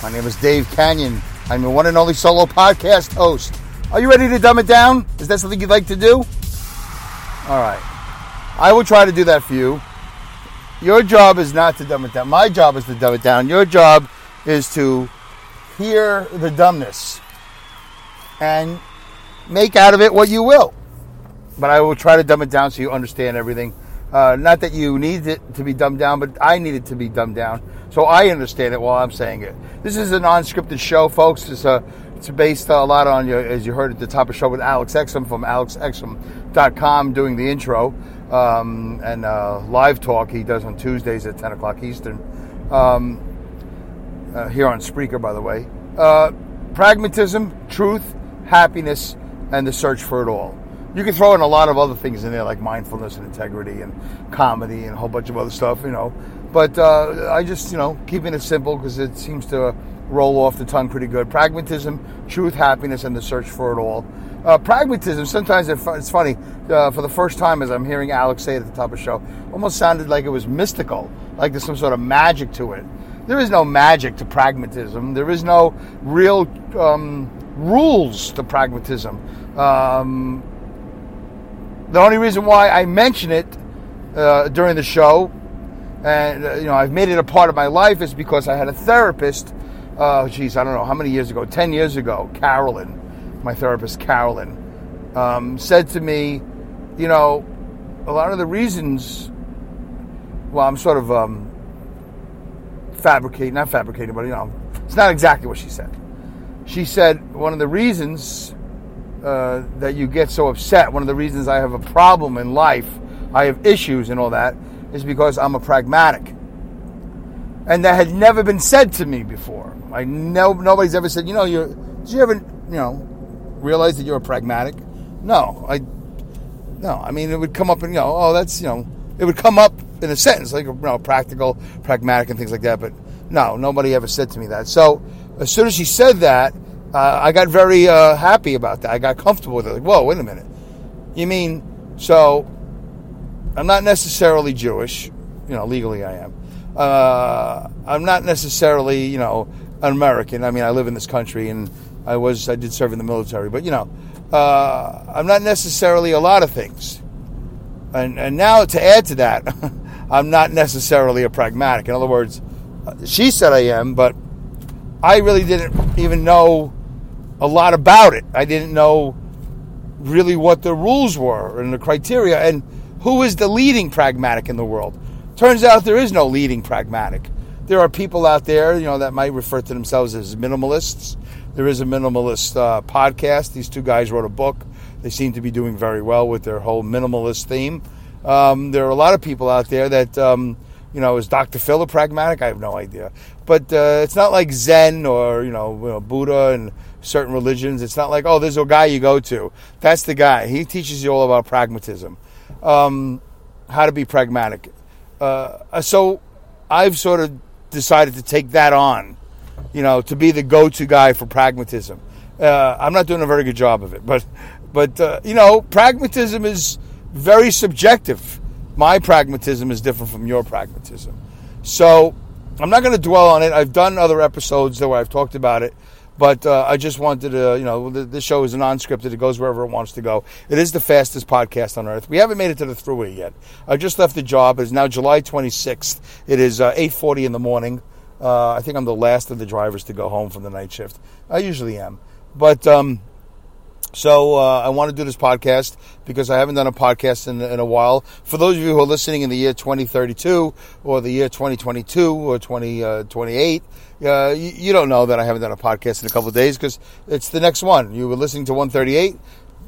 My name is Dave Kanyan. I'm your one and only solo podcast host. Are you ready to dumb it down? Is that something you'd like to do? All right. I will try to do that for you. Your job is not to dumb it down. My job is to dumb it down. Your job is to hear the dumbness and make out of it what you will. But I will try to dumb it down so you understand everything. Uh, not that you need it to be dumbed down, but I need it to be dumbed down so I understand it while I'm saying it. This is a non-scripted show, folks. It's a it's based a lot on as you heard at the top of the show with Alex Exum from alexexum.com doing the intro um, and uh, live talk he does on Tuesdays at 10 o'clock Eastern. Um, uh, here on Spreaker, by the way. Uh, pragmatism, truth, happiness, and the search for it all. You can throw in a lot of other things in there, like mindfulness and integrity and comedy and a whole bunch of other stuff, you know. But uh, I just, you know, keeping it simple because it seems to roll off the tongue pretty good. Pragmatism, truth, happiness, and the search for it all. Uh, pragmatism, sometimes it's funny. Uh, for the first time, as I'm hearing Alex say it at the top of the show, almost sounded like it was mystical, like there's some sort of magic to it. There is no magic to pragmatism. There is no real um, rules to pragmatism. Um, the only reason why I mention it uh, during the show and uh, you know I've made it a part of my life is because I had a therapist. Uh, geez, I don't know how many years ago, ten years ago. Carolyn, my therapist Carolyn, um, said to me, you know, a lot of the reasons. Well, I'm sort of um, fabricating, not fabricating, but you know, it's not exactly what she said. She said one of the reasons uh, that you get so upset, one of the reasons I have a problem in life, I have issues and all that, is because I'm a pragmatic. And that had never been said to me before. I know nobody's ever said, you know, you did you ever, you know, realize that you're a pragmatic? No, I no. I mean, it would come up and you know, oh, that's you know, it would come up in a sentence like you know, practical, pragmatic, and things like that. But no, nobody ever said to me that. So as soon as she said that, uh, I got very uh, happy about that. I got comfortable with it. Like, whoa, wait a minute. You mean so? I'm not necessarily Jewish, you know, legally I am. Uh, I'm not necessarily, you know, an American. I mean, I live in this country and I was, I did serve in the military, but you know, uh, I'm not necessarily a lot of things. And, and now to add to that, I'm not necessarily a pragmatic. In other words, she said I am, but I really didn't even know a lot about it. I didn't know really what the rules were and the criteria. And who is the leading pragmatic in the world? Turns out there is no leading pragmatic. There are people out there, you know, that might refer to themselves as minimalists. There is a minimalist uh, podcast. These two guys wrote a book. They seem to be doing very well with their whole minimalist theme. Um, there are a lot of people out there that, um, you know, is Dr. Phil a pragmatic? I have no idea. But uh, it's not like Zen or, you know, you know, Buddha and certain religions. It's not like, oh, there's a guy you go to. That's the guy. He teaches you all about pragmatism um, how to be pragmatic. Uh, so I've sort of decided to take that on, you know, to be the go-to guy for pragmatism. Uh, I'm not doing a very good job of it, but but uh, you know, pragmatism is very subjective. My pragmatism is different from your pragmatism. So I'm not going to dwell on it. I've done other episodes where I've talked about it. But uh, I just wanted to, you know, the show is non-scripted. It goes wherever it wants to go. It is the fastest podcast on earth. We haven't made it to the throughway yet. I just left the job. It's now July 26th. It is uh, 8:40 in the morning. Uh, I think I'm the last of the drivers to go home from the night shift. I usually am, but um, so uh, I want to do this podcast because I haven't done a podcast in, in, a while. For those of you who are listening in the year 2032 or the year 2022 or 2028, uh, you, you, don't know that I haven't done a podcast in a couple of days because it's the next one. You were listening to 138,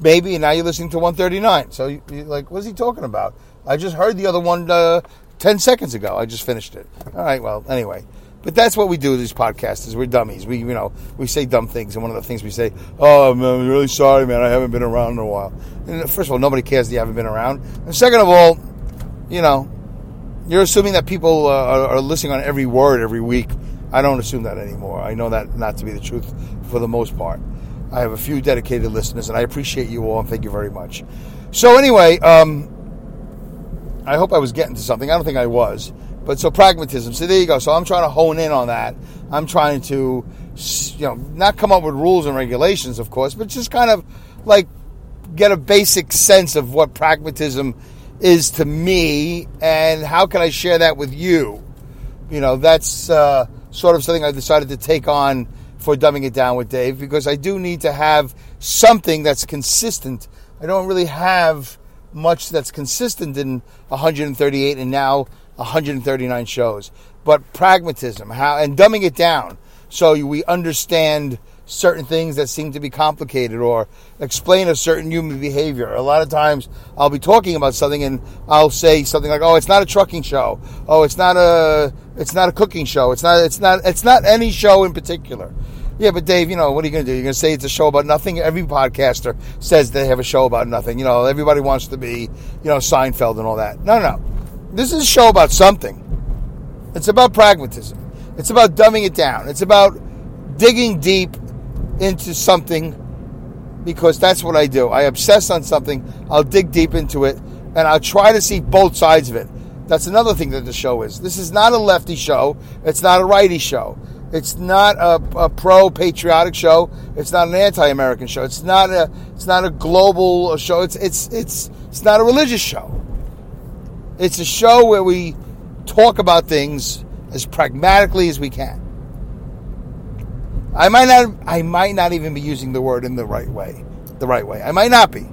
maybe, and now you're listening to 139. So you, are like, what's he talking about? I just heard the other one uh, 10 seconds ago. I just finished it. All right, well, anyway. But that's what we do with these podcasts is we're dummies. We, you know, we say dumb things. And one of the things we say, oh, I'm really sorry, man. I haven't been around in a while. And first of all, nobody cares that you haven't been around. And second of all, you know, you're assuming that people uh, are, are listening on every word every week. I don't assume that anymore. I know that not to be the truth for the most part. I have a few dedicated listeners, and I appreciate you all, and thank you very much. So, anyway, um, I hope I was getting to something. I don't think I was. But so pragmatism. So there you go. So I'm trying to hone in on that. I'm trying to, you know, not come up with rules and regulations, of course, but just kind of like get a basic sense of what pragmatism is to me and how can I share that with you. You know, that's uh, sort of something I decided to take on for dumbing it down with Dave because I do need to have something that's consistent. I don't really have much that's consistent in 138 and now 139 shows. But pragmatism, how and dumbing it down so we understand certain things that seem to be complicated or explain a certain human behavior. A lot of times I'll be talking about something and I'll say something like, "Oh, it's not a trucking show. Oh, it's not a it's not a cooking show. It's not it's not it's not any show in particular." Yeah, but Dave, you know, what are you going to do? You're going to say it's a show about nothing? Every podcaster says they have a show about nothing. You know, everybody wants to be, you know, Seinfeld and all that. No no, no. This is a show about something. It's about pragmatism. It's about dumbing it down. It's about digging deep into something because that's what I do. I obsess on something, I'll dig deep into it, and I'll try to see both sides of it. That's another thing that the show is. This is not a lefty show, it's not a righty show. It's not a, a pro patriotic show. It's not an anti American show. It's not a it's not a global show. It's it's it's it's not a religious show. It's a show where we talk about things as pragmatically as we can. I might not I might not even be using the word in the right way. The right way. I might not be.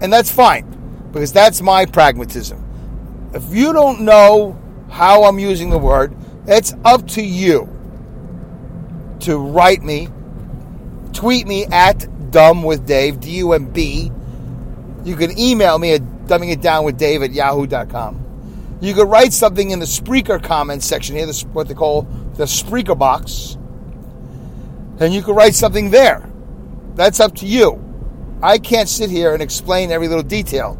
And that's fine. Because that's my pragmatism. If you don't know how I'm using the word, it's up to you to write me, tweet me at dumb with Dave, D U M B. You can email me at dumbing it down with Dave at yahoo.com. You could write something in the Spreaker comments section here, what they call the Spreaker box and you could write something there. That's up to you. I can't sit here and explain every little detail.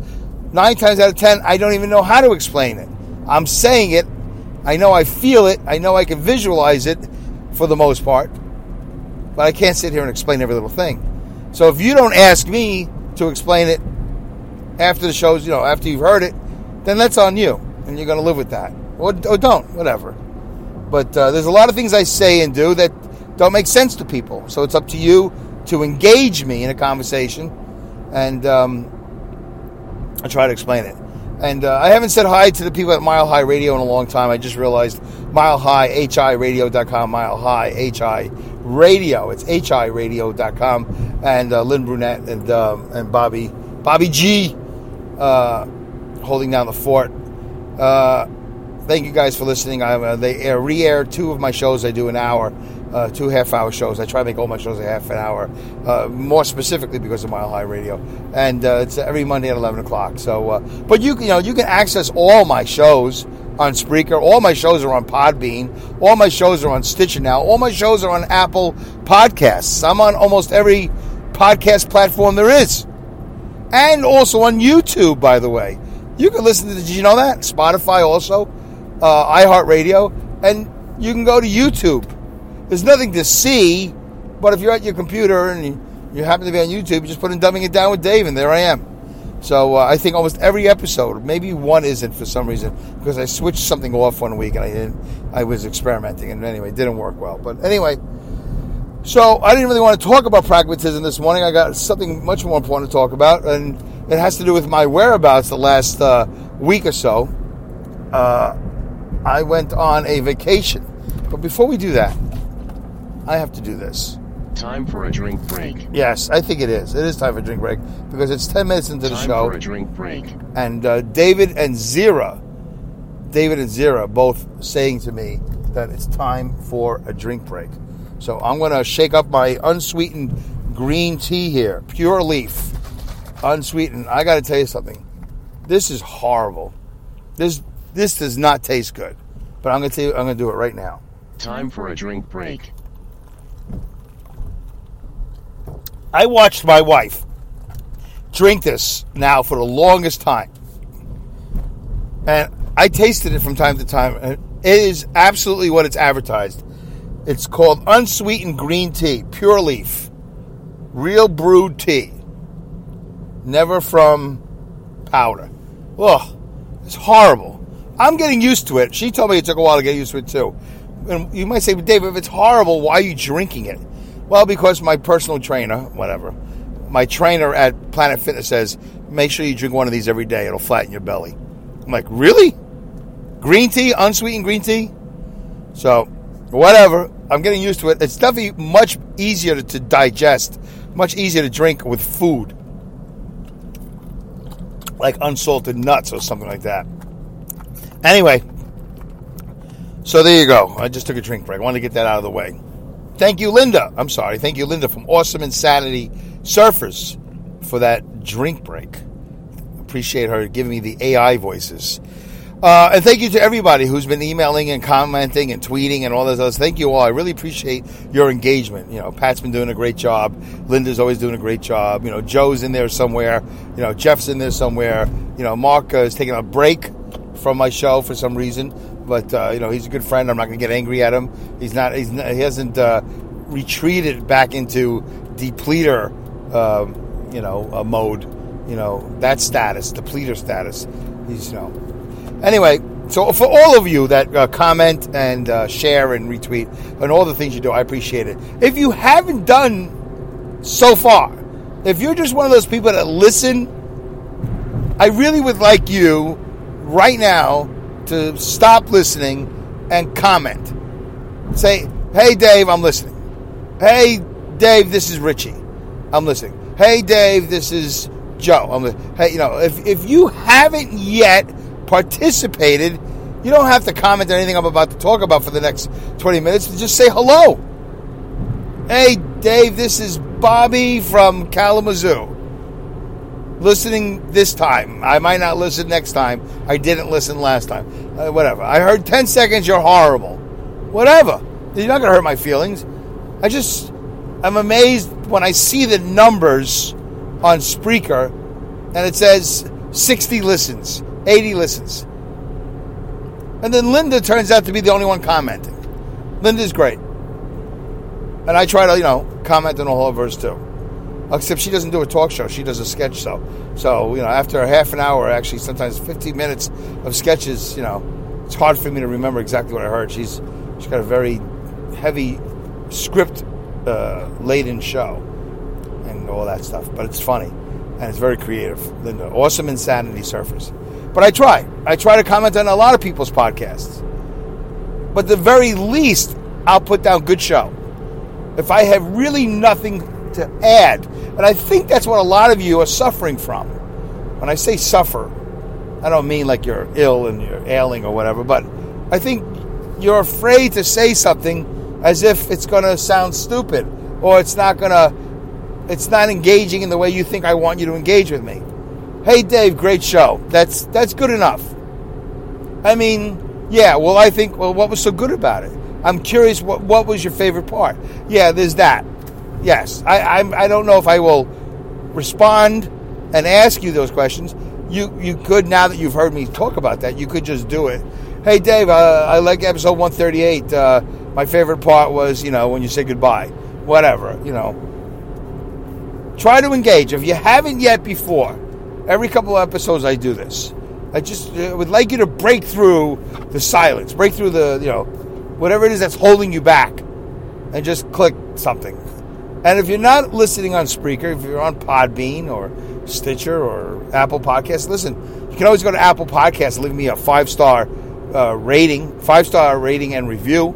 Nine times out of ten, I don't even know how to explain it. I'm saying it. I know I feel it. I know I can visualize it for the most part. But I can't sit here and explain every little thing. So if you don't ask me to explain it after the show's, you know, after you've heard it, then that's on you. And you're going to live with that. Or, or don't, whatever. But uh, there's a lot of things I say and do that don't make sense to people. So it's up to you to engage me in a conversation, and um, I try to explain it. And uh, I haven't said hi to the people at Mile High Radio in a long time. I just realized Mile High, HIRadio.com, Mile High, HI Radio. It's HIRadio.com. And uh, Lynn Brunette and, um, and Bobby, Bobby G, uh, holding down the fort. Uh, thank you guys for listening. I, uh, they air, re-air two of my shows. I do an hour uh, two half hour shows. I try to make all my shows a half an hour, uh, more specifically because of Mile High Radio, and uh, it's every Monday at eleven o'clock. So, uh, but you you know you can access all my shows on Spreaker. All my shows are on Podbean. All my shows are on Stitcher now. All my shows are on Apple Podcasts. I'm on almost every podcast platform there is, and also on YouTube. By the way, you can listen to. Did you know that Spotify also, uh, iHeartRadio, and you can go to YouTube there's nothing to see, but if you're at your computer and you, you happen to be on YouTube, you just put in Dumbing It Down with Dave, and there I am. So uh, I think almost every episode, maybe one isn't for some reason, because I switched something off one week and I didn't. I was experimenting, and anyway, it didn't work well. But anyway, so I didn't really want to talk about pragmatism this morning. I got something much more important to talk about, and it has to do with my whereabouts the last uh, week or so. Uh, I went on a vacation, but before we do that, I have to do this. Time for a drink break. Yes, I think it is. It is time for a drink break because it's 10 minutes into the Time show. for a drink break. And uh, David and Zira, David and Zira both saying to me that it's time for a drink break. So I'm going to shake up my unsweetened green tea here, pure leaf, unsweetened. I got to tell you something. This is horrible. This This does not taste good. But I'm gonna tell you, I'm gonna do it right now. Time for a drink break. I watched my wife drink this now for the longest time. And I tasted it from time to time. And it is absolutely what it's advertised. It's called unsweetened green tea, pure leaf, real brewed tea, never from powder. Ugh, it's horrible. I'm getting used to it. She told me it took a while to get used to it too. And you might say, but Dave, if it's horrible, why are you drinking it? Well, because my personal trainer, whatever, my trainer at Planet Fitness says, make sure you drink one of these every day. It'll flatten your belly. I'm like, really? Green tea, unsweetened green tea? So, whatever. I'm getting used to it. It's definitely much easier to, to digest, much easier to drink with food, like unsalted nuts or something like that. Anyway, so there you go. I just took a drink break. I wanted to get that out of the way. Thank you, Linda. I'm sorry. Thank you, Linda from Awesome Insanity Surfers for that drink break. Appreciate her giving me the AI voices. Uh, and thank you to everybody who's been emailing and commenting and tweeting and all those others. Thank you all. I really appreciate your engagement. You know, Pat's been doing a great job. Linda's always doing a great job. You know, Joe's in there somewhere. You know, Jeff's in there somewhere. You know, Mark uh, is taking a break from my show for some reason, but uh, you know, he's a good friend. I'm not going to get angry at him. He's not. He's not, he hasn't uh, retreated back into depleter, um, you know, uh, mode. You know, that status, depleter status. He's you know. Anyway, so for all of you that uh, comment and uh, share and retweet and all the things you do, I appreciate it. If you haven't done so far, if you're just one of those people that listen, I really would like you right now to stop listening and comment. Say, hey, Dave, I'm listening. Hey, Dave, this is Richie. I'm listening. Hey, Dave, this is Joe. I'm hey, you know, if, if you haven't yet participated, you don't have to comment on anything I'm about to talk about for the next 20 minutes. Just say hello. Hey, Dave, this is Bobby from Kalamazoo. Listening this time. I might not listen next time. I didn't listen last time. Uh, whatever. I heard 10 seconds, you're horrible. Whatever. You're not going to hurt my feelings. I just, I'm amazed when I see the numbers on Spreaker and it says 60 listens, 80 listens. And then Linda turns out to be the only one commenting. Linda's great. And I try to, you know, comment on all of hers too. Except she doesn't do a talk show; she does a sketch show. So you know, after a half an hour, actually sometimes 15 minutes of sketches, you know, it's hard for me to remember exactly what I heard. She's she's got a very heavy script uh, laden show and all that stuff, but it's funny and it's very creative. Linda, awesome insanity surfers. But I try. I try to comment on a lot of people's podcasts. But the very least, I'll put down good show. If I have really nothing to add, and I think that's what a lot of you are suffering from. When I say suffer, I don't mean like you're ill and you're ailing or whatever, but I think you're afraid to say something as if it's going to sound stupid or it's not going to it's not engaging in the way you think I want you to engage with me. Hey Dave, great show. That's that's good enough. I mean, yeah, well I think well what was so good about it? I'm curious what what was your favorite part? Yeah, there's that. Yes. I I, I don't know if I will respond and ask you those questions. You you could now that you've heard me talk about that, you could just do it. Hey Dave, uh, I like episode 138. Uh, my favorite part was, you know, when you say goodbye. Whatever, you know. Try to engage. If you haven't yet before, every couple of episodes I do this. I just uh, would like you to break through the silence, break through the, you know, whatever it is that's holding you back, and just click something. And if you're not listening on Spreaker, if you're on Podbean or Stitcher or Apple Podcasts, listen, you can always go to Apple Podcasts leave me a five star uh, rating, five star rating and review.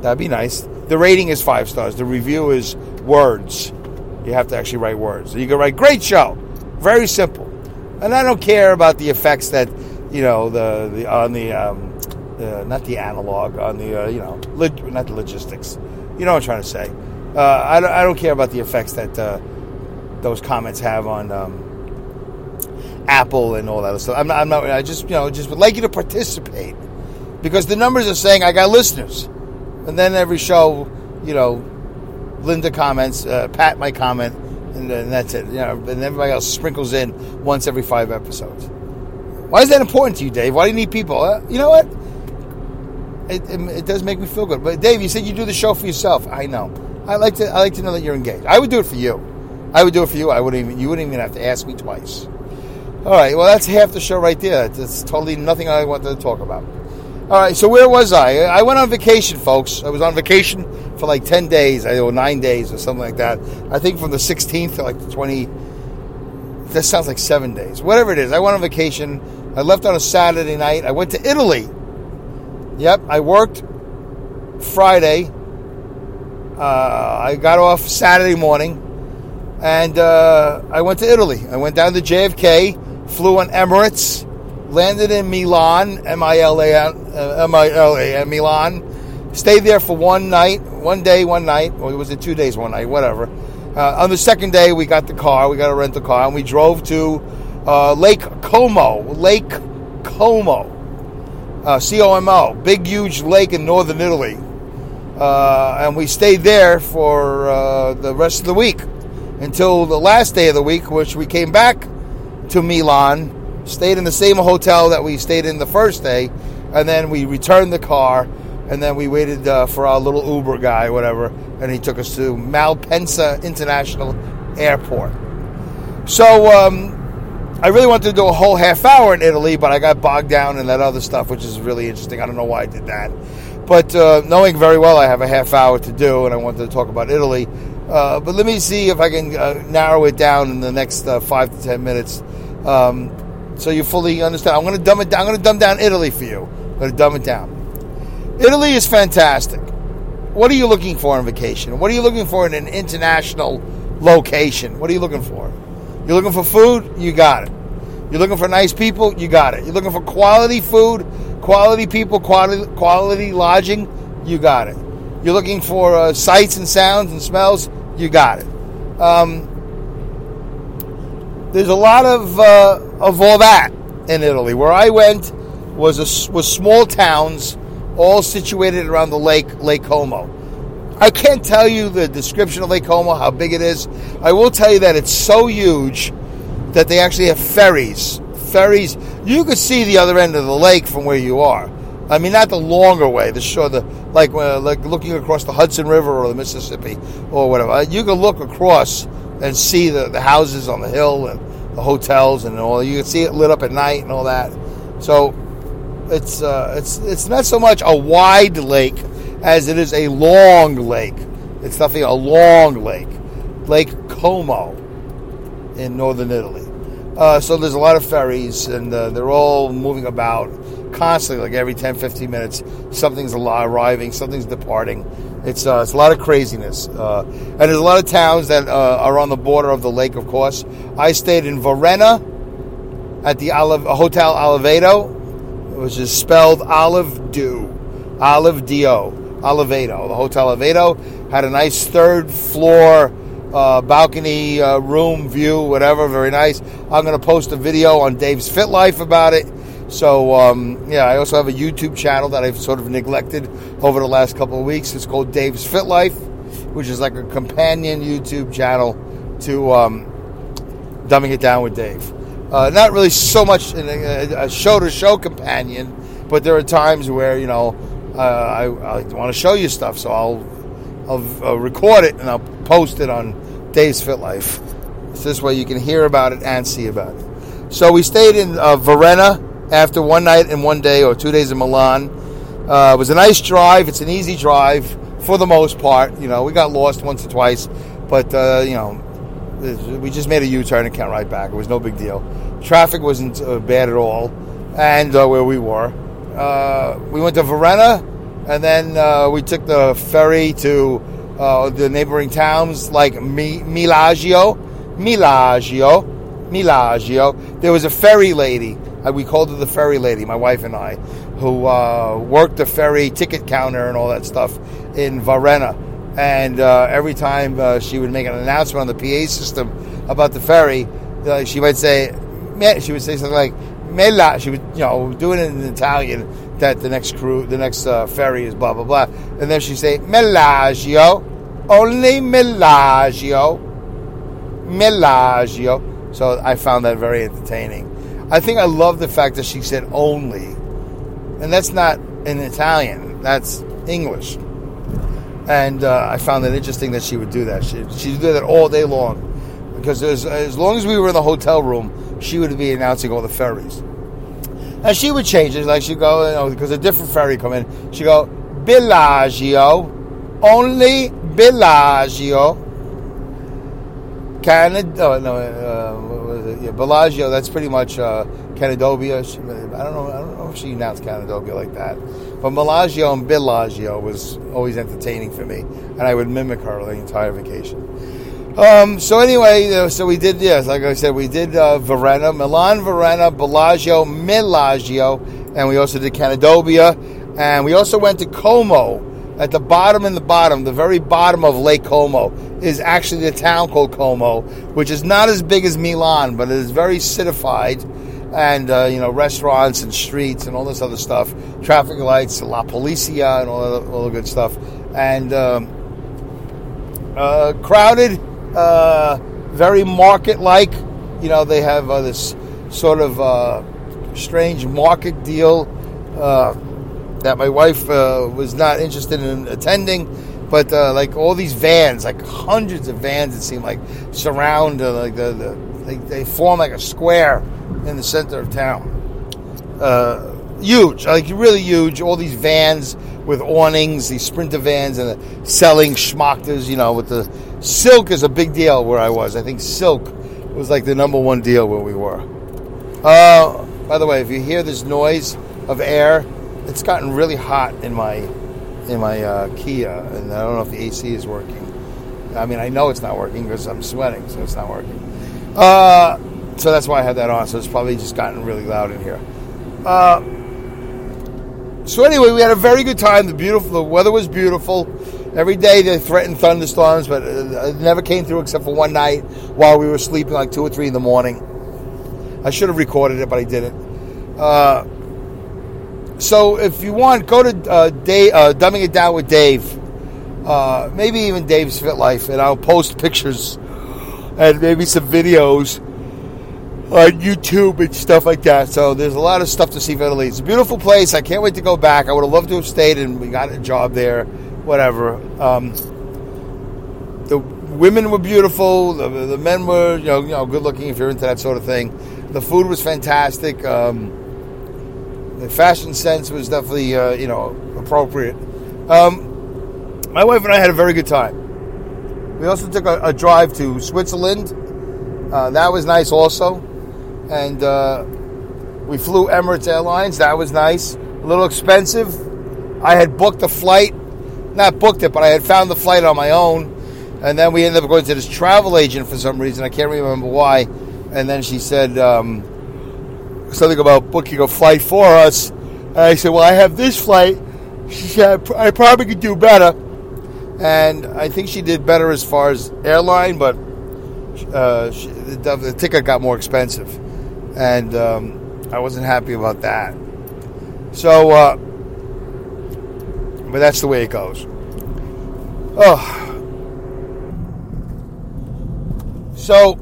That'd be nice. The rating is five stars, the review is words. You have to actually write words. You can write, great show. Very simple. And I don't care about the effects that, you know, the, the on the, um, uh, not the analog, on the, uh, you know, log- not the logistics. You know what I'm trying to say. Uh, I, don't, I don't care about the effects that uh, those comments have on um, Apple and all that other stuff. I'm not, I'm not. I just you know just would like you to participate because the numbers are saying I got listeners, and then every show, you know, Linda comments, uh, Pat my comment, and then that's it. You know, and everybody else sprinkles in once every five episodes. Why is that important to you, Dave? Why do you need people? Uh, you know what? It, it, it, does make me feel good. But Dave, you said you do the show for yourself. I know. I like to. I like to know that you're engaged. I would do it for you. I would do it for you. I wouldn't even. You wouldn't even have to ask me twice. All right. Well, that's half the show right there. That's totally nothing I wanted to talk about. All right. So where was I? I went on vacation, folks. I was on vacation for like ten days, or nine days, or something like that. I think from the 16th to like the 20. That sounds like seven days. Whatever it is, I went on vacation. I left on a Saturday night. I went to Italy. Yep, I worked Friday. Uh, I got off Saturday morning, and uh, I went to Italy. I went down to JFK, flew on Emirates, landed in Milan, M I L A uh, M I L A N, Stayed there for one night, one day, one night. Or was it two days, one night? Whatever. Uh, on the second day, we got the car. We got a rental car, and we drove to uh, Lake Como. Lake Como uh, COMO, big, huge lake in northern Italy. Uh, and we stayed there for uh, the rest of the week until the last day of the week, which we came back to Milan, stayed in the same hotel that we stayed in the first day, and then we returned the car, and then we waited uh, for our little Uber guy, whatever, and he took us to Malpensa International Airport. So, um, I really wanted to do a whole half hour in Italy, but I got bogged down in that other stuff, which is really interesting. I don't know why I did that. But uh, knowing very well I have a half hour to do, and I wanted to talk about Italy. Uh, but let me see if I can uh, narrow it down in the next uh, five to ten minutes, um, so you fully understand. I'm going to dumb it down. I'm going to dumb down Italy for you. I'm going to dumb it down. Italy is fantastic. What are you looking for on vacation? What are you looking for in an international location? What are you looking for? You're looking for food? You got it. You're looking for nice people? You got it. You're looking for quality food, quality people, quality, quality lodging? You got it. You're looking for uh, sights and sounds and smells? You got it. Um, there's a lot of uh, of all that in Italy. Where I went was a, was small towns, all situated around the lake, Lake Como. I can't tell you the description of Lake Como, how big it is. I will tell you that it's so huge that they actually have ferries. Ferries, you could see the other end of the lake from where you are. I mean, not the longer way, the shore, the like, uh, like looking across the Hudson River or the Mississippi or whatever. Uh, you can look across and see the, the houses on the hill and the hotels and all. You can see it lit up at night and all that. So it's uh, it's it's not so much a wide lake as it is a long lake. It's definitely a long lake, Lake Como in northern Italy. Uh, so there's a lot of ferries, and uh, they're all moving about constantly, like every 10, 15 minutes. Something's arriving, something's departing. It's, uh, it's a lot of craziness. Uh, and there's a lot of towns that uh, are on the border of the lake, of course. I stayed in Varenna at the Olive, Hotel Oliveto, which is spelled Olive Do, Olive Dio. Oliveto. The Hotel Oliveto had a nice third floor uh, balcony uh, room view, whatever. Very nice. I'm going to post a video on Dave's Fit Life about it. So um, yeah, I also have a YouTube channel that I've sort of neglected over the last couple of weeks. It's called Dave's Fit Life, which is like a companion YouTube channel to um, Dumbing It Down with Dave. Uh, not really so much a show to show companion, but there are times where you know uh, I, I want to show you stuff, so I'll I'll record it and I'll post it on Dave's Fit Life. So this way you can hear about it and see about it. So we stayed in uh, Varenna after one night and one day, or two days in Milan. Uh, it was a nice drive. It's an easy drive for the most part. You know, we got lost once or twice, but uh, you know, we just made a U-turn and came right back. It was no big deal. Traffic wasn't uh, bad at all, and uh, where we were uh, we went to Varenna, and then uh, we took the ferry to the neighboring towns like Mi- Milagio, Milagio, Milagio. There was a ferry lady. Uh, we called her the ferry lady, my wife and I, who uh, worked the ferry ticket counter and all that stuff in Varenna. And uh, every time she would make an announcement on the PA system about the ferry, she might say, she would say something like "mela." She would, you know, doing it in Italian. That the next crew, the next uh, ferry is blah blah blah, and then she'd say "melagio," only "melagio," "melagio." So I found that very entertaining. I think I love the fact that she said "only," and that's not in Italian. That's English. And uh, I found it interesting that she would do that. She she did that all day long because as, as long as we were in the hotel room, she would be announcing all the ferries. And she would change it, like she'd go, you know, because a different ferry come in. She'd go, Bellagio, only Bellagio. Canada, oh, no, uh? Yeah, Bellagio. That's pretty much uh, Canadobia. I don't know. I don't know if she announced Canadobia like that. But Bellagio and Bellagio was always entertaining for me, and I would mimic her the entire vacation. Um, so anyway, uh, so we did yes, like I said, we did uh, Varenna, Milan, Varenna, Bellagio, Milagio, and we also did Canadobia, and we also went to Como. At the bottom in the bottom, the very bottom of Lake Como is actually the town called Como, which is not as big as Milan, but it is very citified, and uh, you know restaurants and streets and all this other stuff, traffic lights, La Policia, and all the, all the good stuff, and um, uh, crowded, uh, very market-like. You know, they have uh, this sort of uh, strange market deal uh, that my wife was not interested in attending. But uh, like all these vans, like hundreds of vans, it seemed like surround uh, like the, the they, form like a square in the center of town. Uh, huge, like really huge. All these vans with awnings, these sprinter vans, and the selling schmachters. You know, with the silk is a big deal where I was. I think silk was like the number one deal where we were. Uh, by the way, if you hear this noise of air, it's gotten really hot in my in my uh, Kia, and I don't know if the AC is working. I mean, I know it's not working because I'm sweating, so it's not working. Uh, so that's why I had that on. So it's probably just gotten really loud in here. Uh, so anyway, we had a very good time. The beautiful, the weather was beautiful. Every day they threatened thunderstorms, but uh, it never came through except for one night while we were sleeping, like two or three in the morning. I should have recorded it, but I didn't. Uh, so if you want, go to uh, Dave, uh, Dumbing It Down with Dave. Uh, maybe even Dave's Fit Life, and I'll post pictures and maybe some videos on YouTube and stuff like that. So there's a lot of stuff to see in Italy. It's a beautiful place. I can't wait to go back. I would have loved to have stayed, and we got a job there. Whatever. Um, the women were beautiful. The, the men were, you know, you know, good looking if you're into that sort of thing. The food was fantastic. Um, the fashion sense was definitely, uh, you know, appropriate. Um, my wife and I had a very good time. We also took a, a drive to Switzerland. Uh, that was nice, also. And uh, we flew Emirates Airlines. That was nice. A little expensive. I had booked a flight, not booked it, but I had found the flight on my own. And then we ended up going to this travel agent for some reason. I can't remember why. And then she said um, something about booking a flight for us. And I said, Well, I have this flight. She said, I probably could do better and I think she did better as far as airline, but uh, she, the, the, ticket got more expensive, and um, I wasn't happy about that. So, uh, but that's the way it goes. Oh, so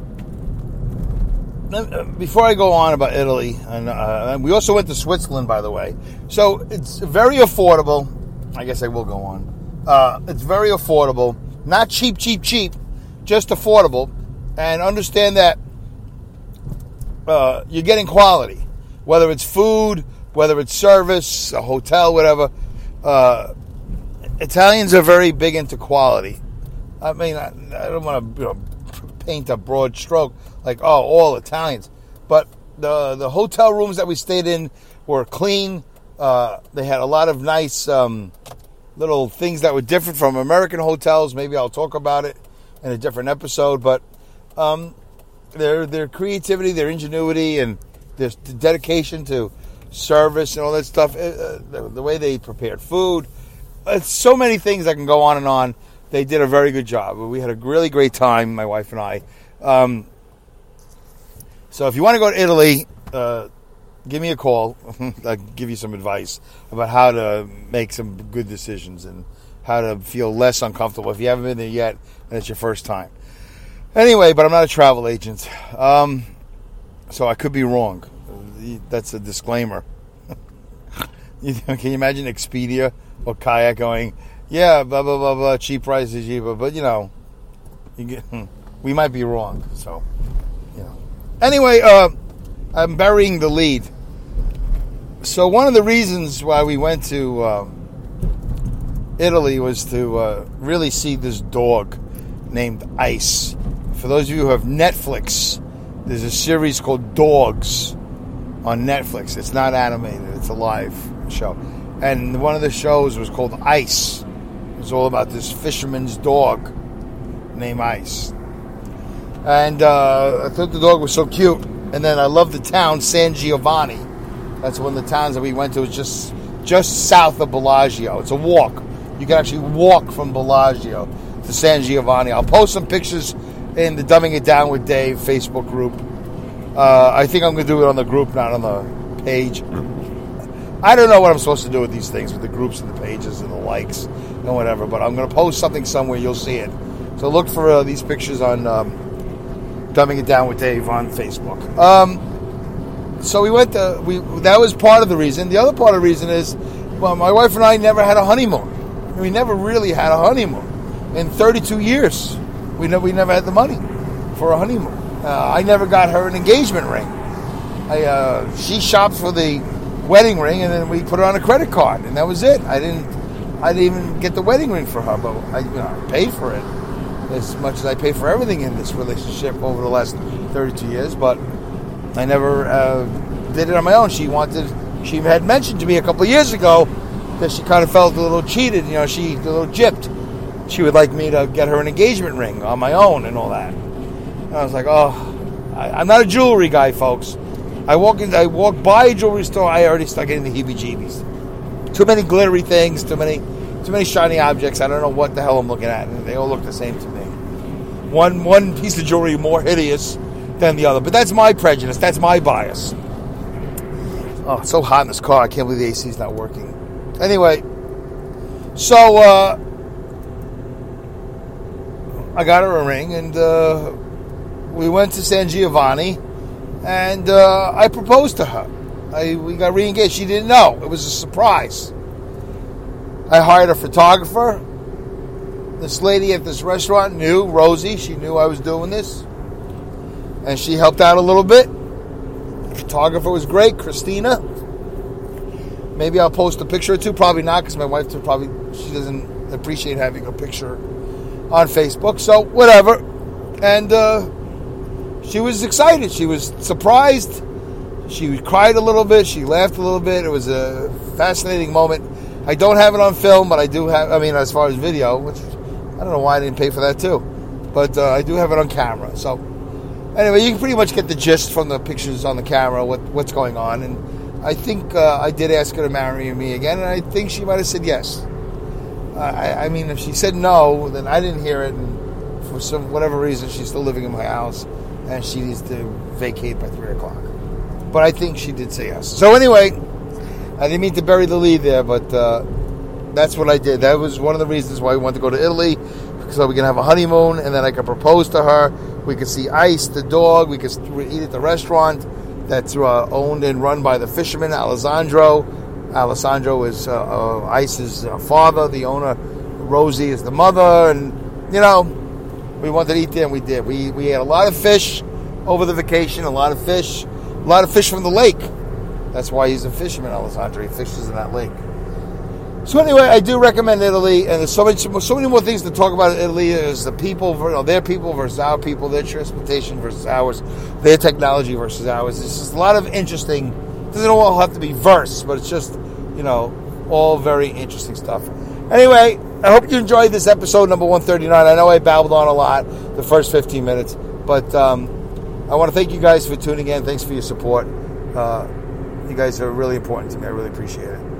before I go on about Italy, and uh, we also went to Switzerland, by the way. So it's very affordable. I guess I will go on. Uh, it's very affordable, not cheap, cheap, cheap, just affordable, and understand that uh, you're getting quality, whether it's food, whether it's service, a hotel, whatever. Uh, Italians are very big into quality. I mean, I, I don't want to you know, paint a broad stroke like oh, all Italians, but the the hotel rooms that we stayed in were clean. Uh, they had a lot of nice. Um, little things that were different from American hotels. Maybe I'll talk about it in a different episode. But um, their their creativity, their ingenuity, and their dedication to service and all that stuff. Uh, the, the, way they prepared food. It's so many things that can go on and on. They did a very good job. We had a really great time, my wife and I. Um, So if you want to go to Italy, uh, give me a call. I'll give you some advice about how to make some good decisions and how to feel less uncomfortable if you haven't been there yet and it's your first time. Anyway, but I'm not a travel agent, um, so I could be wrong. That's a disclaimer. Can you imagine Expedia or Kayak going, yeah, blah blah blah blah, cheap prices, but you know, you get, we might be wrong. So, you know. Anyway, uh, I'm burying the lead. So one of the reasons why we went to uh, Italy was to uh, really see this dog named Ice. For those of you who have Netflix, there's a series called Dogs on Netflix. It's not animated; it's a live show. And one of the shows was called Ice. It was all about this fisherman's dog named Ice. And uh, I thought the dog was so cute. And then I love the town San Giovanni. That's one of the towns that we went to. It's just just south of Bellagio. It's a walk. You can actually walk from Bellagio to San Giovanni. I'll post some pictures in the Dumbing It Down with Dave Facebook group. Uh, I think I'm going to do it on the group, not on the page. I don't know what I'm supposed to do with these things, with the groups and the pages and the likes and whatever, but I'm going to post something somewhere. You'll see it. So look for uh, these pictures on um, Dumbing It Down with Dave on Facebook. Um, so we went to, we, that was part of the reason. The other part of the reason is, well, my wife and I never had a honeymoon. We never really had a honeymoon. In 32 years, we, ne- we never had the money for a honeymoon. Uh, I never got her an engagement ring. I, uh, she shopped for the wedding ring, and then we put it on a credit card, and that was it. I didn't, I didn't even get the wedding ring for her, but I, you know, I paid for it as much as I pay for everything in this relationship over the last 32 years. But I never uh, did it on my own. She wanted, she had mentioned to me a couple of years ago that she kind of felt a little cheated. You know, she a little gypped. She would like me to get her an engagement ring on my own and all that. And I was like, oh, I, I'm not a jewelry guy, folks. I walk in, I walk by a jewelry store. I already start getting the heebie-jeebies. Too many glittery things. Too many, too many shiny objects. I don't know what the hell I'm looking at. They all look the same to me. One, one piece of jewelry more hideous than the other. But that's my prejudice. That's my bias. Oh, it's so hot in this car. I can't believe the AC is not working. Anyway, so uh, I got her a ring, and uh, we went to San Giovanni and uh, I proposed to her. I, we got re-engaged. She didn't know. It was a surprise. I hired a photographer. This lady at this restaurant knew, Rosie, she knew I was doing this. And she helped out a little bit. The photographer was great, Christina. Maybe I'll post a picture or two. Probably not, because my wife probably she doesn't appreciate having a picture on Facebook. So whatever. And uh, she was excited. She was surprised. She cried a little bit. She laughed a little bit. It was a fascinating moment. I don't have it on film, but I do have. I mean, as far as video, which I don't know why I didn't pay for that too, but uh, I do have it on camera. So anyway, you can pretty much get the gist from the pictures on the camera what what's going on. And I think uh, I did ask her to marry me again, and I think she might have said yes. I, I mean, if she said no, then I didn't hear it, and for some whatever reason, she's still living in my house and she needs to vacate by three o'clock. But I think she did say yes. So anyway, I didn't mean to bury the lead there, but uh, that's what I did. That was one of the reasons why we wanted to go to Italy, so we can have a honeymoon, and then I could propose to her. We could see Ice, the dog. We could eat at the restaurant that's uh, owned and run by the fisherman Alessandro. Alessandro is uh, uh, Ice's father. The owner, Rosie, is the mother, and you know we wanted to eat there, and we did. We we ate a lot of fish over the vacation, a lot of fish, a lot of fish from the lake. That's why he's a fisherman, Alessandro. He fishes in that lake. So anyway, I do recommend Italy, and there's so much, so many more things to talk about in Italy. Is the people, you know, their people versus our people, their transportation versus ours, their technology versus ours. It's just a lot of interesting. Doesn't all have to be verse, but it's just, you know, all very interesting stuff. Anyway, I hope you enjoyed this episode number 139. I know I babbled on a lot the first 15 minutes, but um, I want to thank you guys for tuning in. Thanks for your support. Uh, you guys are really important to me. I really appreciate it.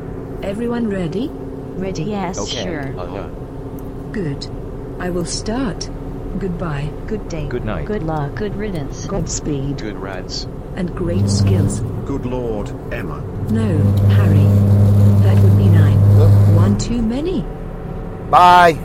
Everyone ready? Ready? Yes, Okay. sure. Uh-huh. Good. I will start. Goodbye. Good day. Good night. Good luck. Good riddance. Godspeed. Good rads. And great skills. Good Lord, Emma. No, Harry. That would be nine. One too many. Bye.